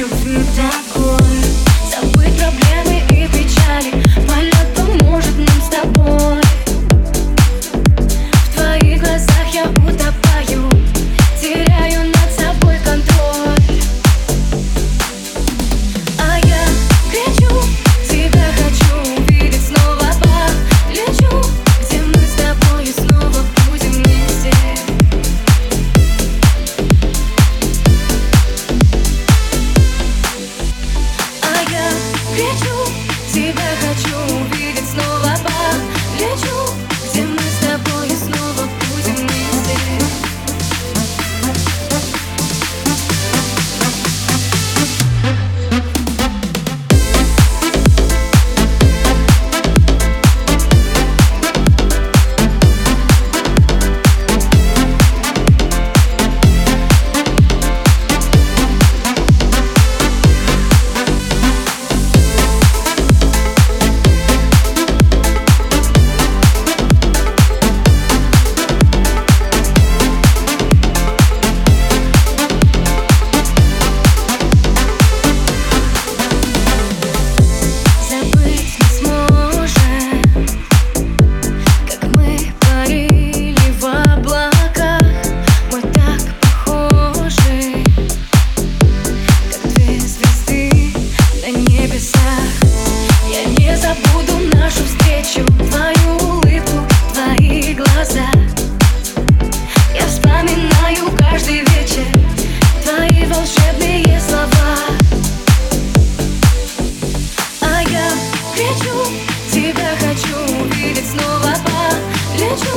you feel that? навстречу Тебя хочу увидеть снова по плечу.